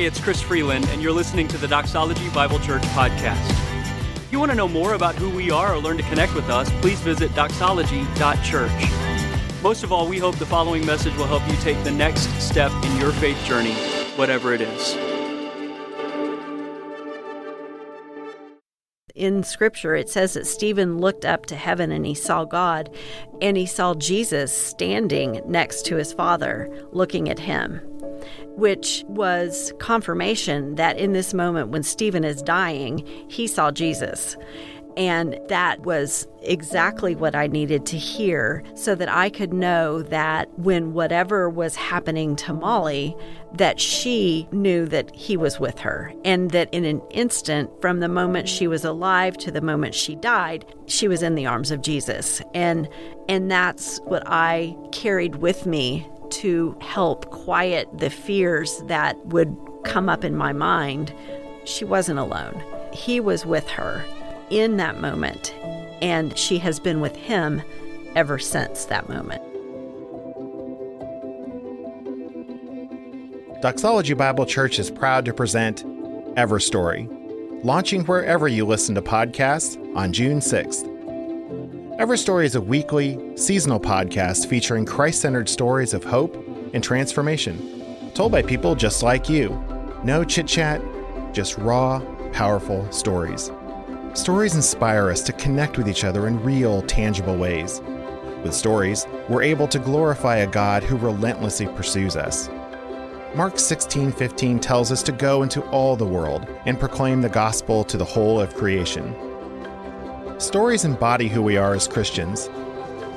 Hey, it's Chris Freeland, and you're listening to the Doxology Bible Church podcast. If you want to know more about who we are or learn to connect with us, please visit doxology.church. Most of all, we hope the following message will help you take the next step in your faith journey, whatever it is. in scripture it says that Stephen looked up to heaven and he saw God and he saw Jesus standing next to his father looking at him which was confirmation that in this moment when Stephen is dying he saw Jesus and that was exactly what I needed to hear so that I could know that when whatever was happening to Molly, that she knew that he was with her. And that in an instant, from the moment she was alive to the moment she died, she was in the arms of Jesus. And and that's what I carried with me to help quiet the fears that would come up in my mind. She wasn't alone. He was with her in that moment, and she has been with him ever since that moment. Doxology Bible Church is proud to present Everstory, launching wherever you listen to podcasts on June 6th. Everstory is a weekly, seasonal podcast featuring Christ centered stories of hope and transformation, told by people just like you. No chit chat, just raw, powerful stories. Stories inspire us to connect with each other in real, tangible ways. With stories, we're able to glorify a God who relentlessly pursues us. Mark 16:15 tells us to go into all the world and proclaim the gospel to the whole of creation. Stories embody who we are as Christians.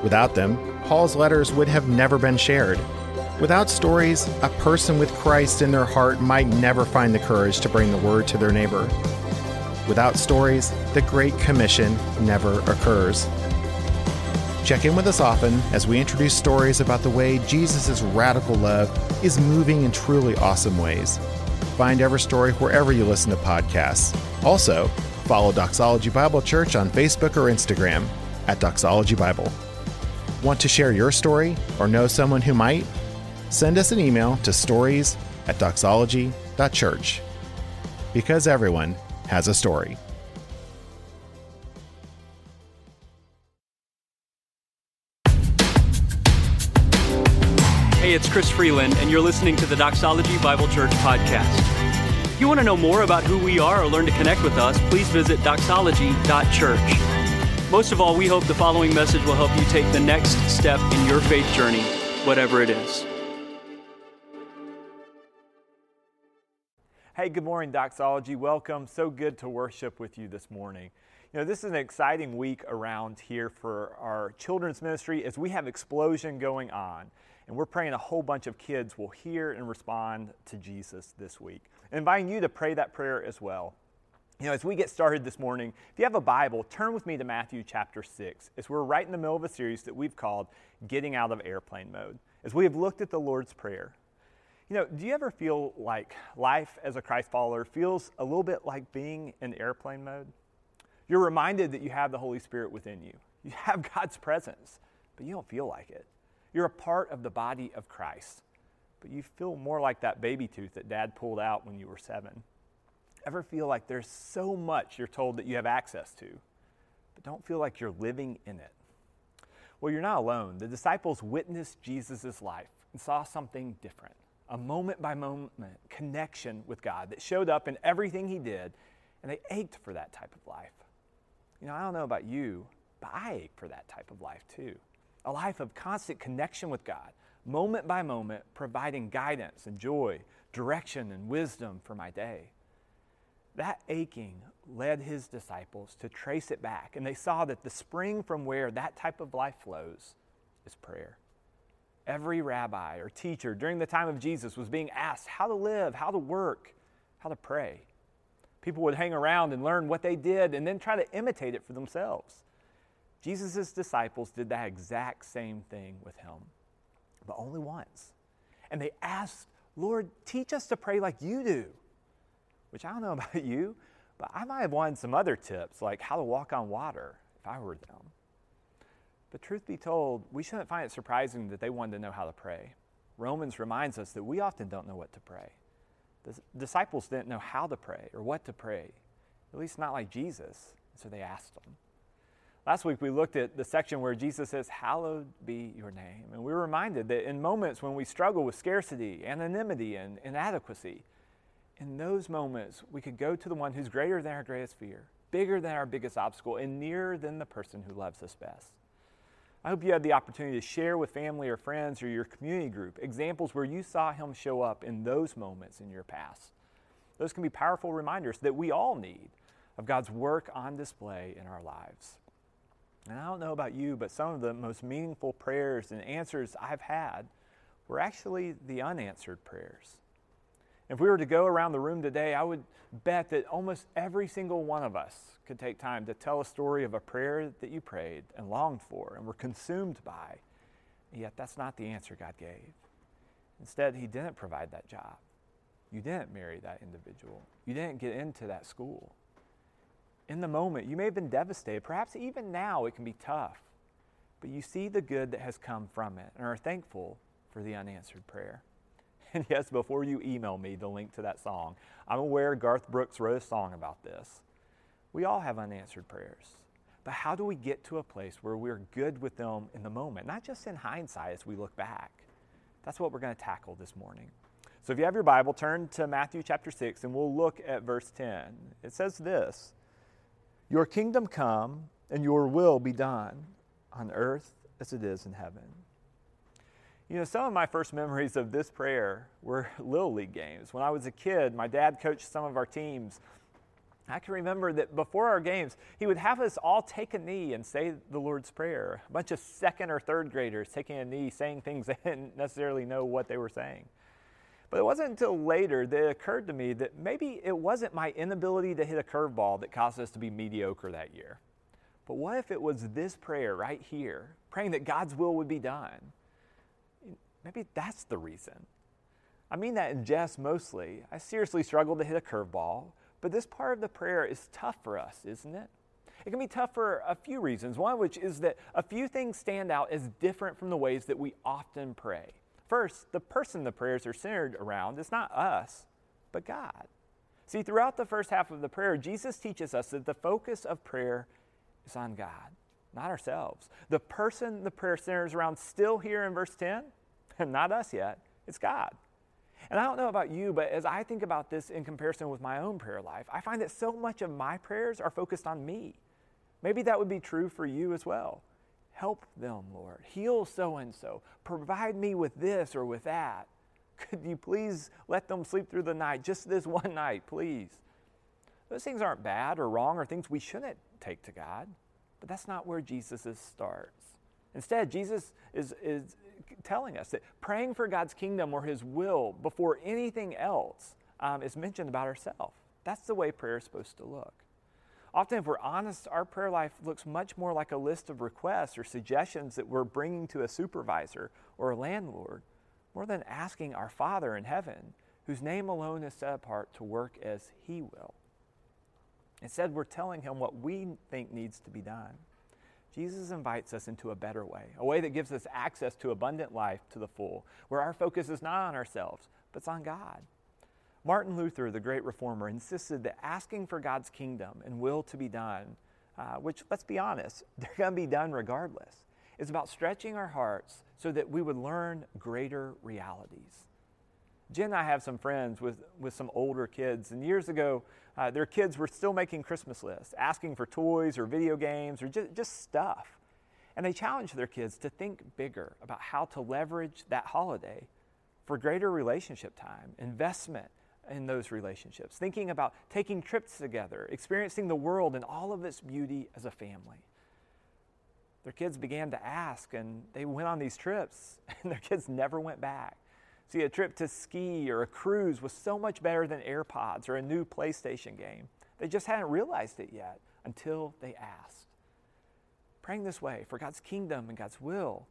Without them, Paul's letters would have never been shared. Without stories, a person with Christ in their heart might never find the courage to bring the word to their neighbor. Without stories, the Great Commission never occurs. Check in with us often as we introduce stories about the way Jesus' radical love is moving in truly awesome ways. Find Everstory wherever you listen to podcasts. Also, follow Doxology Bible Church on Facebook or Instagram at Doxology Bible. Want to share your story or know someone who might? Send us an email to stories at doxology.church. Because everyone has a story. Hey, it's Chris Freeland, and you're listening to the Doxology Bible Church podcast. If you want to know more about who we are or learn to connect with us, please visit doxology.church. Most of all, we hope the following message will help you take the next step in your faith journey, whatever it is. Hey, good morning, Doxology. Welcome. So good to worship with you this morning. You know, this is an exciting week around here for our children's ministry as we have explosion going on. And we're praying a whole bunch of kids will hear and respond to Jesus this week. And inviting you to pray that prayer as well. You know, as we get started this morning, if you have a Bible, turn with me to Matthew chapter 6, as we're right in the middle of a series that we've called Getting Out of Airplane Mode. As we have looked at the Lord's Prayer, you know, do you ever feel like life as a Christ follower feels a little bit like being in airplane mode? You're reminded that you have the Holy Spirit within you. You have God's presence, but you don't feel like it. You're a part of the body of Christ, but you feel more like that baby tooth that dad pulled out when you were seven. Ever feel like there's so much you're told that you have access to, but don't feel like you're living in it? Well, you're not alone. The disciples witnessed Jesus' life and saw something different a moment by moment connection with God that showed up in everything he did, and they ached for that type of life. You know, I don't know about you, but I ache for that type of life too. A life of constant connection with God, moment by moment, providing guidance and joy, direction and wisdom for my day. That aching led his disciples to trace it back, and they saw that the spring from where that type of life flows is prayer. Every rabbi or teacher during the time of Jesus was being asked how to live, how to work, how to pray. People would hang around and learn what they did and then try to imitate it for themselves. Jesus' disciples did that exact same thing with him, but only once. And they asked, Lord, teach us to pray like you do. Which I don't know about you, but I might have wanted some other tips, like how to walk on water, if I were them. But truth be told, we shouldn't find it surprising that they wanted to know how to pray. Romans reminds us that we often don't know what to pray. The disciples didn't know how to pray or what to pray, at least not like Jesus, so they asked him. Last week we looked at the section where Jesus says, Hallowed be your name. And we were reminded that in moments when we struggle with scarcity, anonymity, and inadequacy, in those moments we could go to the one who's greater than our greatest fear, bigger than our biggest obstacle, and nearer than the person who loves us best. I hope you had the opportunity to share with family or friends or your community group examples where you saw him show up in those moments in your past. Those can be powerful reminders that we all need of God's work on display in our lives. And I don't know about you, but some of the most meaningful prayers and answers I've had were actually the unanswered prayers. If we were to go around the room today, I would bet that almost every single one of us could take time to tell a story of a prayer that you prayed and longed for and were consumed by. Yet that's not the answer God gave. Instead, He didn't provide that job. You didn't marry that individual. You didn't get into that school in the moment, you may have been devastated. Perhaps even now it can be tough. But you see the good that has come from it and are thankful for the unanswered prayer. And yes, before you email me the link to that song, I'm aware Garth Brooks wrote a song about this. We all have unanswered prayers. But how do we get to a place where we're good with them in the moment, not just in hindsight as we look back? That's what we're going to tackle this morning. So if you have your Bible, turn to Matthew chapter 6 and we'll look at verse 10. It says this your kingdom come and your will be done on earth as it is in heaven. You know, some of my first memories of this prayer were Little League games. When I was a kid, my dad coached some of our teams. I can remember that before our games, he would have us all take a knee and say the Lord's Prayer. A bunch of second or third graders taking a knee, saying things they didn't necessarily know what they were saying. But it wasn't until later that it occurred to me that maybe it wasn't my inability to hit a curveball that caused us to be mediocre that year. But what if it was this prayer right here, praying that God's will would be done? Maybe that's the reason. I mean that in jest mostly. I seriously struggled to hit a curveball, but this part of the prayer is tough for us, isn't it? It can be tough for a few reasons. One of which is that a few things stand out as different from the ways that we often pray. First, the person the prayers are centered around is not us, but God. See, throughout the first half of the prayer, Jesus teaches us that the focus of prayer is on God, not ourselves. The person the prayer centers around, still here in verse 10, and not us yet, it's God. And I don't know about you, but as I think about this in comparison with my own prayer life, I find that so much of my prayers are focused on me. Maybe that would be true for you as well. Help them, Lord. Heal so and so. Provide me with this or with that. Could you please let them sleep through the night, just this one night, please? Those things aren't bad or wrong or things we shouldn't take to God, but that's not where Jesus starts. Instead, Jesus is, is telling us that praying for God's kingdom or His will before anything else um, is mentioned about ourselves. That's the way prayer is supposed to look. Often, if we're honest, our prayer life looks much more like a list of requests or suggestions that we're bringing to a supervisor or a landlord, more than asking our Father in heaven, whose name alone is set apart to work as He will. Instead, we're telling Him what we think needs to be done. Jesus invites us into a better way, a way that gives us access to abundant life to the full, where our focus is not on ourselves, but it's on God. Martin Luther, the great reformer, insisted that asking for God's kingdom and will to be done, uh, which, let's be honest, they're going to be done regardless, is about stretching our hearts so that we would learn greater realities. Jen and I have some friends with, with some older kids, and years ago, uh, their kids were still making Christmas lists, asking for toys or video games or just, just stuff. And they challenged their kids to think bigger about how to leverage that holiday for greater relationship time, investment, in those relationships, thinking about taking trips together, experiencing the world and all of its beauty as a family. Their kids began to ask, and they went on these trips, and their kids never went back. See, a trip to ski or a cruise was so much better than AirPods or a new PlayStation game. They just hadn't realized it yet until they asked. Praying this way for God's kingdom and God's will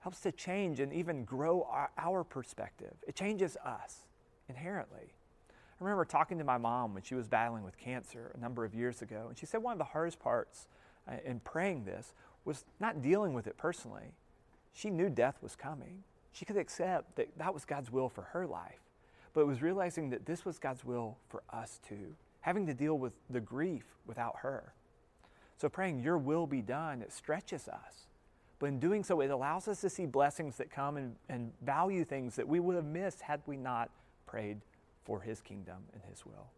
helps to change and even grow our, our perspective. It changes us inherently. I remember talking to my mom when she was battling with cancer a number of years ago, and she said one of the hardest parts uh, in praying this was not dealing with it personally. She knew death was coming. She could accept that that was God's will for her life. but it was realizing that this was God's will for us too, having to deal with the grief without her. So praying, Your will be done, it stretches us. But in doing so, it allows us to see blessings that come and, and value things that we would have missed had we not prayed for His kingdom and His will.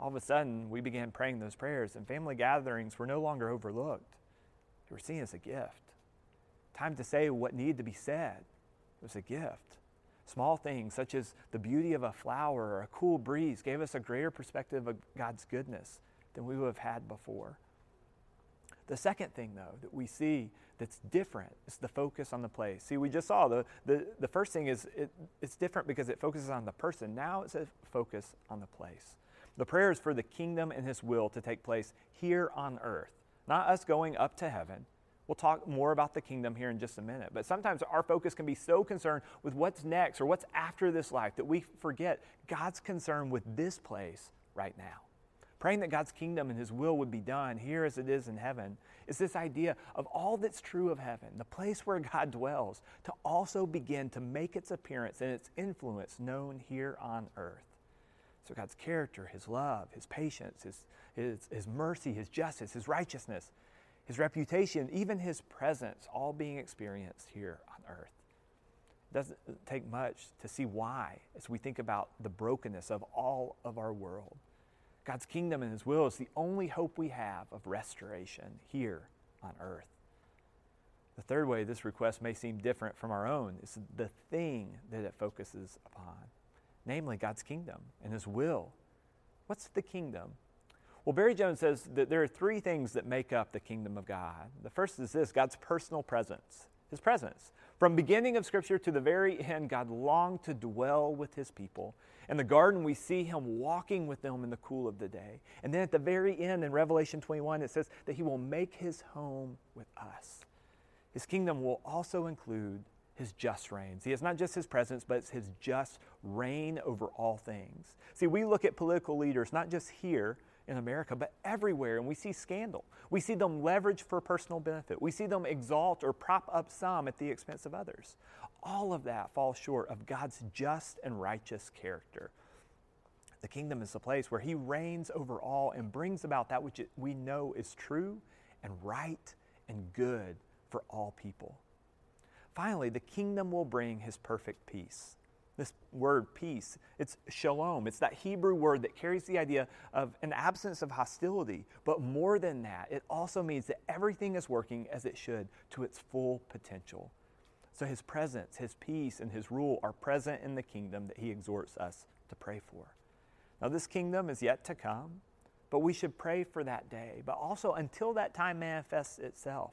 All of a sudden, we began praying those prayers, and family gatherings were no longer overlooked. They were seen as a gift. Time to say what needed to be said it was a gift. Small things such as the beauty of a flower or a cool breeze gave us a greater perspective of God's goodness than we would have had before. The second thing, though, that we see that's different is the focus on the place. See, we just saw the, the, the first thing is it, it's different because it focuses on the person. Now it's a focus on the place. The prayer is for the kingdom and his will to take place here on earth, not us going up to heaven. We'll talk more about the kingdom here in just a minute. But sometimes our focus can be so concerned with what's next or what's after this life that we forget God's concern with this place right now. Praying that God's kingdom and his will would be done here as it is in heaven is this idea of all that's true of heaven, the place where God dwells, to also begin to make its appearance and its influence known here on earth. So, God's character, His love, His patience, His, His, His mercy, His justice, His righteousness, His reputation, even His presence, all being experienced here on earth. It doesn't take much to see why as we think about the brokenness of all of our world. God's kingdom and His will is the only hope we have of restoration here on earth. The third way this request may seem different from our own is the thing that it focuses upon namely God's kingdom and His will. What's the kingdom? Well, Barry Jones says that there are three things that make up the kingdom of God. The first is this God's personal presence, His presence. From beginning of Scripture to the very end, God longed to dwell with His people. In the garden, we see Him walking with them in the cool of the day. And then at the very end, in Revelation 21, it says that He will make His home with us. His kingdom will also include his just reigns. He is not just his presence, but it's his just reign over all things. See, we look at political leaders, not just here in America, but everywhere, and we see scandal. We see them leverage for personal benefit. We see them exalt or prop up some at the expense of others. All of that falls short of God's just and righteous character. The kingdom is the place where he reigns over all and brings about that which we know is true and right and good for all people. Finally, the kingdom will bring his perfect peace. This word peace, it's shalom. It's that Hebrew word that carries the idea of an absence of hostility. But more than that, it also means that everything is working as it should to its full potential. So his presence, his peace, and his rule are present in the kingdom that he exhorts us to pray for. Now, this kingdom is yet to come, but we should pray for that day. But also, until that time manifests itself,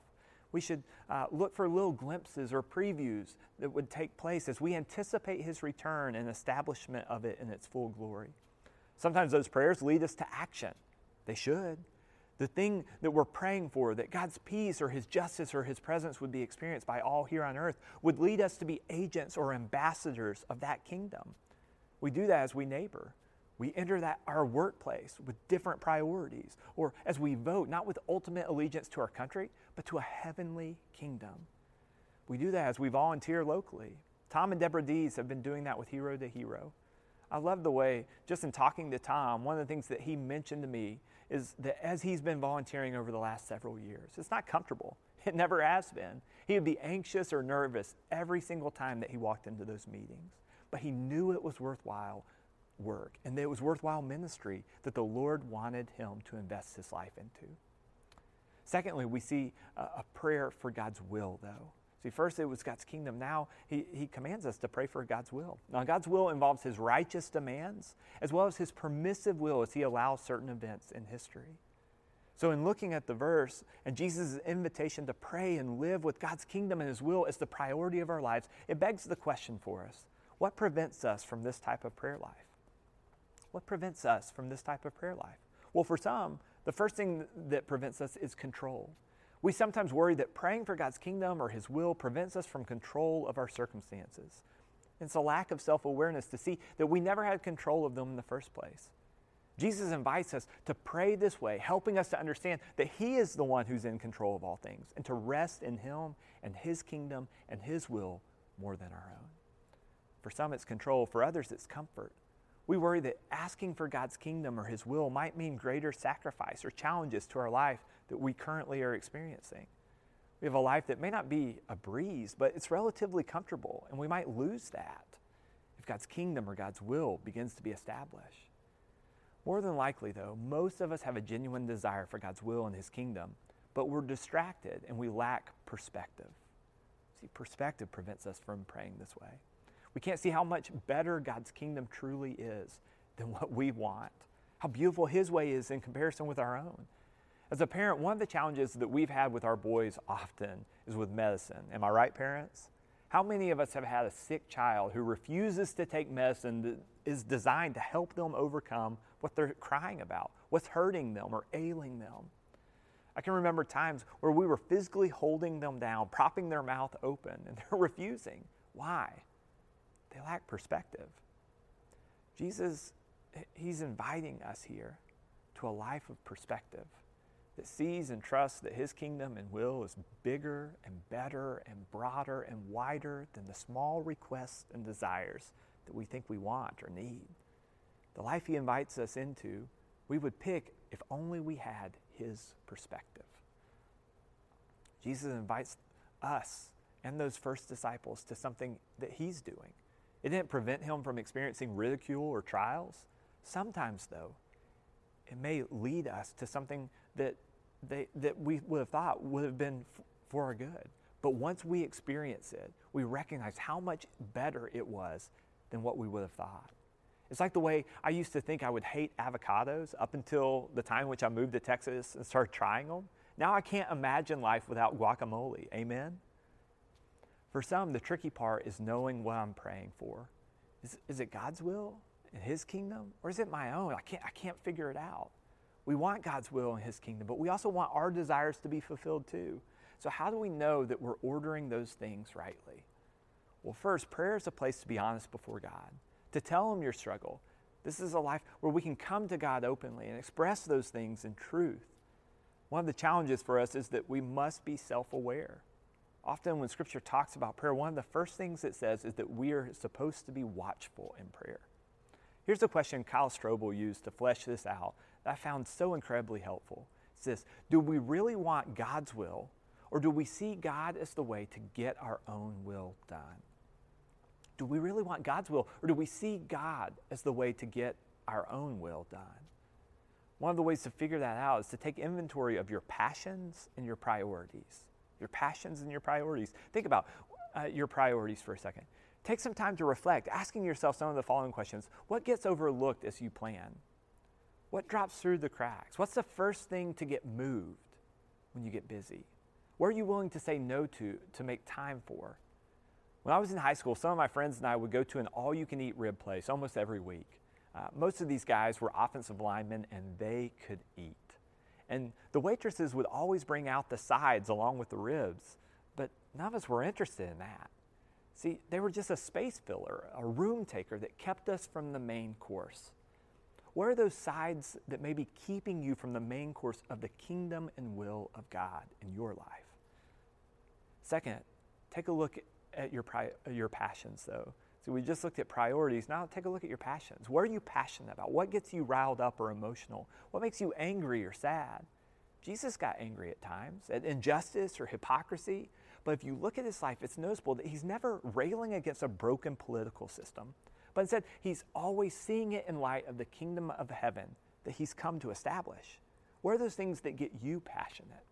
we should uh, look for little glimpses or previews that would take place as we anticipate his return and establishment of it in its full glory. Sometimes those prayers lead us to action. They should. The thing that we're praying for, that God's peace or his justice or his presence would be experienced by all here on earth, would lead us to be agents or ambassadors of that kingdom. We do that as we neighbor. We enter that our workplace with different priorities, or as we vote, not with ultimate allegiance to our country, but to a heavenly kingdom. We do that as we volunteer locally. Tom and Deborah Dees have been doing that with Hero to Hero. I love the way, just in talking to Tom, one of the things that he mentioned to me is that as he's been volunteering over the last several years, it's not comfortable. It never has been. He would be anxious or nervous every single time that he walked into those meetings. But he knew it was worthwhile work and that it was worthwhile ministry that the Lord wanted him to invest his life into. Secondly, we see a, prayer for God's will, though. See, first it was God's kingdom. Now he, he commands us to pray for God's will. Now, God's will involves his righteous demands as well as his permissive will as he allows certain events in history. So, in looking at the verse and Jesus' invitation to pray and live with God's kingdom and his will as the priority of our lives, it begs the question for us what prevents us from this type of prayer life? What prevents us from this type of prayer life? Well, for some, the first thing that prevents us is control. We sometimes worry that praying for God's kingdom or His will prevents us from control of our circumstances. It's a lack of self awareness to see that we never had control of them in the first place. Jesus invites us to pray this way, helping us to understand that He is the one who's in control of all things and to rest in Him and His kingdom and His will more than our own. For some, it's control. For others, it's comfort. We worry that asking for God's kingdom or His will might mean greater sacrifice or challenges to our life that we currently are experiencing. We have a life that may not be a breeze, but it's relatively comfortable, and we might lose that if God's kingdom or God's will begins to be established. More than likely, though, most of us have a genuine desire for God's will and His kingdom, but we're distracted and we lack perspective. See, perspective prevents us from praying this way. We can't see how much better God's kingdom truly is than what we want, how beautiful His way is in comparison with our own. As a parent, one of the challenges that we've had with our boys often is with medicine. Am I right, parents? How many of us have had a sick child who refuses to take medicine that is designed to help them overcome what they're crying about, what's hurting them or ailing them? I can remember times where we were physically holding them down, propping their mouth open, and they're refusing. Why? They lack perspective. Jesus, He's inviting us here to a life of perspective that sees and trusts that His kingdom and will is bigger and better and broader and wider than the small requests and desires that we think we want or need. The life He invites us into, we would pick if only we had His perspective. Jesus invites us and those first disciples to something that He's doing. It didn't prevent him from experiencing ridicule or trials. Sometimes, though, it may lead us to something that, they, that we would have thought would have been f- for our good. But once we experience it, we recognize how much better it was than what we would have thought. It's like the way I used to think I would hate avocados up until the time which I moved to Texas and started trying them. Now I can't imagine life without guacamole. Amen? For some, the tricky part is knowing what I'm praying for. Is, is it God's will and His kingdom, or is it my own? I can't, I can't figure it out. We want God's will and His kingdom, but we also want our desires to be fulfilled too. So, how do we know that we're ordering those things rightly? Well, first, prayer is a place to be honest before God, to tell Him your struggle. This is a life where we can come to God openly and express those things in truth. One of the challenges for us is that we must be self aware. Often, when Scripture talks about prayer, one of the first things it says is that we are supposed to be watchful in prayer. Here's a question Kyle Strobel used to flesh this out that I found so incredibly helpful. It this Do we really want God's will, or do we see God as the way to get our own will done? Do we really want God's will, or do we see God as the way to get our own will done? One of the ways to figure that out is to take inventory of your passions and your priorities your passions and your priorities. Think about uh, your priorities for a second. Take some time to reflect, asking yourself some of the following questions What gets overlooked as you plan? What drops through the cracks? What's the first thing to get moved when you get busy? What are you willing to say no to to make time for? When I was in high school, some of my friends and I would go to an all you can eat rib place almost every week. Uh, most of these guys were offensive linemen and they could eat. And the waitresses would always bring out the sides along with the ribs, but none of us were interested in that. See, they were just a space filler, a room taker that kept us from the main course. What are those sides that may be keeping you from the main course of the kingdom and will of God in your life? Second, take a look at your, pri- your passions, though. So we just looked at priorities. Now take a look at your passions. What are you passionate about? What gets you riled up or emotional? What makes you angry or sad? Jesus got angry at times at injustice or hypocrisy. But if you look at his life, it's noticeable that he's never railing against a broken political system. But instead, he's always seeing it in light of the kingdom of heaven that he's come to establish. What are those things that get you passionate?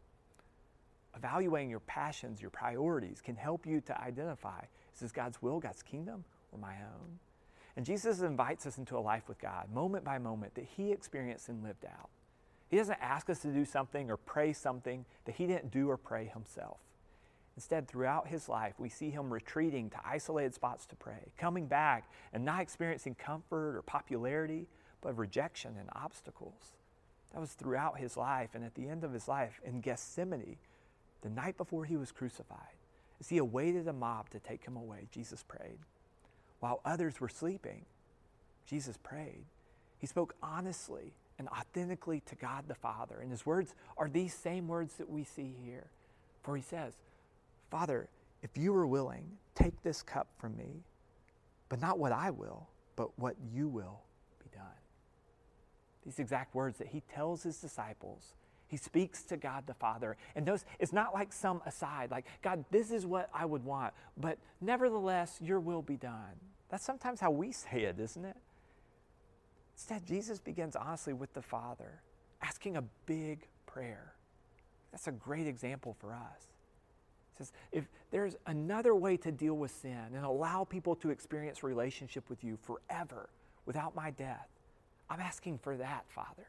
Evaluating your passions, your priorities, can help you to identify is this God's will, God's kingdom, my own. And Jesus invites us into a life with God, moment by moment, that He experienced and lived out. He doesn't ask us to do something or pray something that He didn't do or pray Himself. Instead, throughout His life, we see Him retreating to isolated spots to pray, coming back and not experiencing comfort or popularity, but rejection and obstacles. That was throughout His life. And at the end of His life in Gethsemane, the night before He was crucified, as He awaited a mob to take Him away, Jesus prayed. While others were sleeping, Jesus prayed. He spoke honestly and authentically to God the Father. And his words are these same words that we see here. For he says, Father, if you are willing, take this cup from me. but not what I will, but what you will be done. These exact words that he tells his disciples. He speaks to God the Father. And notice, it's not like some aside, like, God, this is what I would want, but nevertheless, your will be done. That's sometimes how we say it, isn't it? Instead, Jesus begins honestly with the Father, asking a big prayer. That's a great example for us. It says, if there's another way to deal with sin and allow people to experience relationship with you forever without my death, I'm asking for that, Father.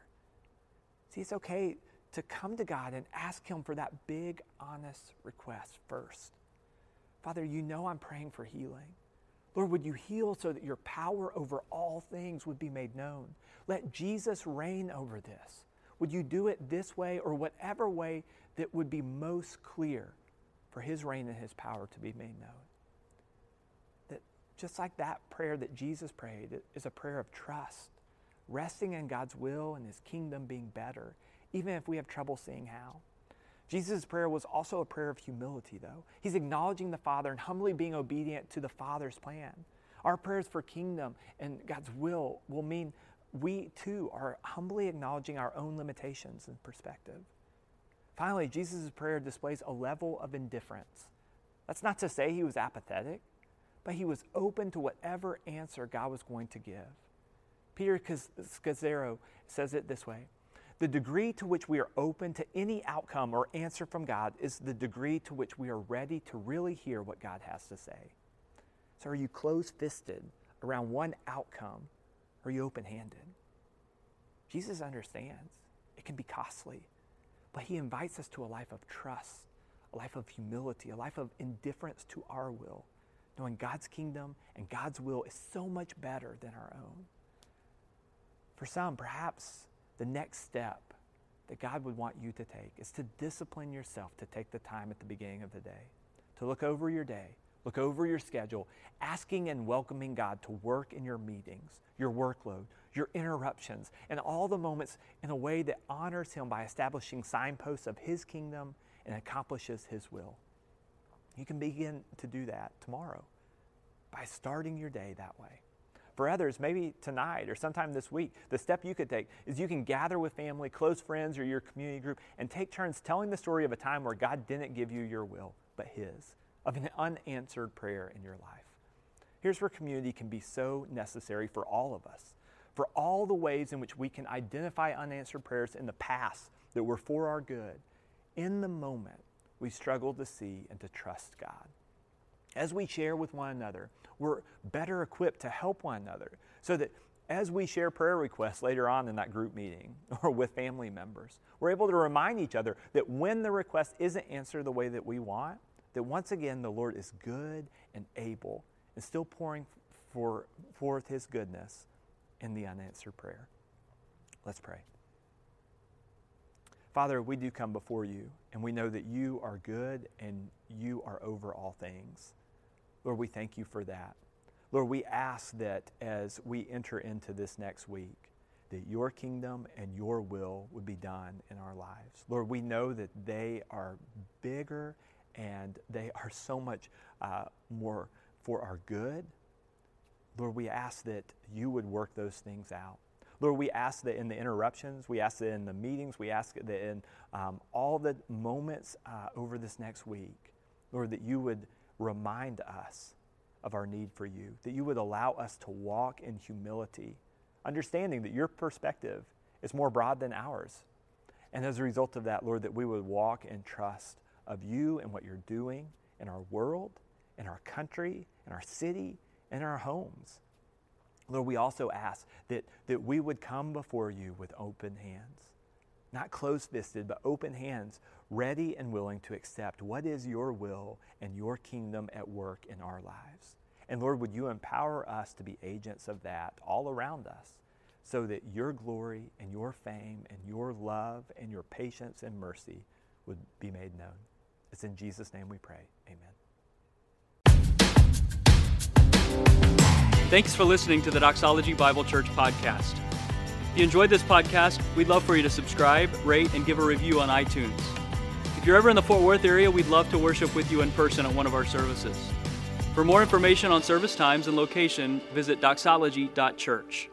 See, it's okay to come to God and ask Him for that big, honest request first. Father, you know I'm praying for healing. Lord, would you heal so that your power over all things would be made known? Let Jesus reign over this. Would you do it this way or whatever way that would be most clear for his reign and his power to be made known? That just like that prayer that Jesus prayed is a prayer of trust, resting in God's will and his kingdom being better, even if we have trouble seeing how. Jesus' prayer was also a prayer of humility, though. He's acknowledging the Father and humbly being obedient to the Father's plan. Our prayers for kingdom and God's will will mean we too are humbly acknowledging our own limitations and perspective. Finally, Jesus' prayer displays a level of indifference. That's not to say he was apathetic, but he was open to whatever answer God was going to give. Peter Scazzero says it this way the degree to which we are open to any outcome or answer from God is the degree to which we are ready to really hear what God has to say. So, are you close fisted around one outcome? Or are you open handed? Jesus understands it can be costly, but he invites us to a life of trust, a life of humility, a life of indifference to our will, knowing God's kingdom and God's will is so much better than our own. For some, perhaps the next step that God would want you to take is to discipline yourself to take the time at the beginning of the day, to look over your day, look over your schedule, asking and welcoming God to work in your meetings, your workload, your interruptions, and all the moments in a way that honors Him by establishing signposts of His kingdom and accomplishes His will. You can begin to do that tomorrow by starting your day that way. For others, maybe tonight or sometime this week, the step you could take is you can gather with family, close friends, or your community group and take turns telling the story of a time where God didn't give you your will, but His, of an unanswered prayer in your life. Here's where community can be so necessary for all of us, for all the ways in which we can identify unanswered prayers in the past that were for our good. In the moment, we struggle to see and to trust God. As we share with one another, we're better equipped to help one another so that as we share prayer requests later on in that group meeting or with family members, we're able to remind each other that when the request isn't answered the way that we want, that once again the Lord is good and able and still pouring for, forth his goodness in the unanswered prayer. Let's pray. Father, we do come before you, and we know that you are good and you are over all things. Lord, we thank you for that. Lord, we ask that as we enter into this next week, that your kingdom and your will would be done in our lives. Lord, we know that they are bigger and they are so much uh, more for our good. Lord, we ask that you would work those things out. Lord, we ask that in the interruptions, we ask that in the meetings, we ask that in um, all the moments uh, over this next week, Lord, that you would remind us of our need for you, that you would allow us to walk in humility, understanding that your perspective is more broad than ours. And as a result of that, Lord, that we would walk in trust of you and what you're doing in our world, in our country, in our city, in our homes. Lord, we also ask that, that we would come before you with open hands, not closed fisted, but open hands, ready and willing to accept what is your will and your kingdom at work in our lives. And Lord, would you empower us to be agents of that all around us so that your glory and your fame and your love and your patience and mercy would be made known. It's in Jesus' name we pray. Amen. Thanks for listening to the Doxology Bible Church podcast. If you enjoyed this podcast, we'd love for you to subscribe, rate, and give a review on iTunes. If you're ever in the Fort Worth area, we'd love to worship with you in person at one of our services. For more information on service times and location, visit doxology.church.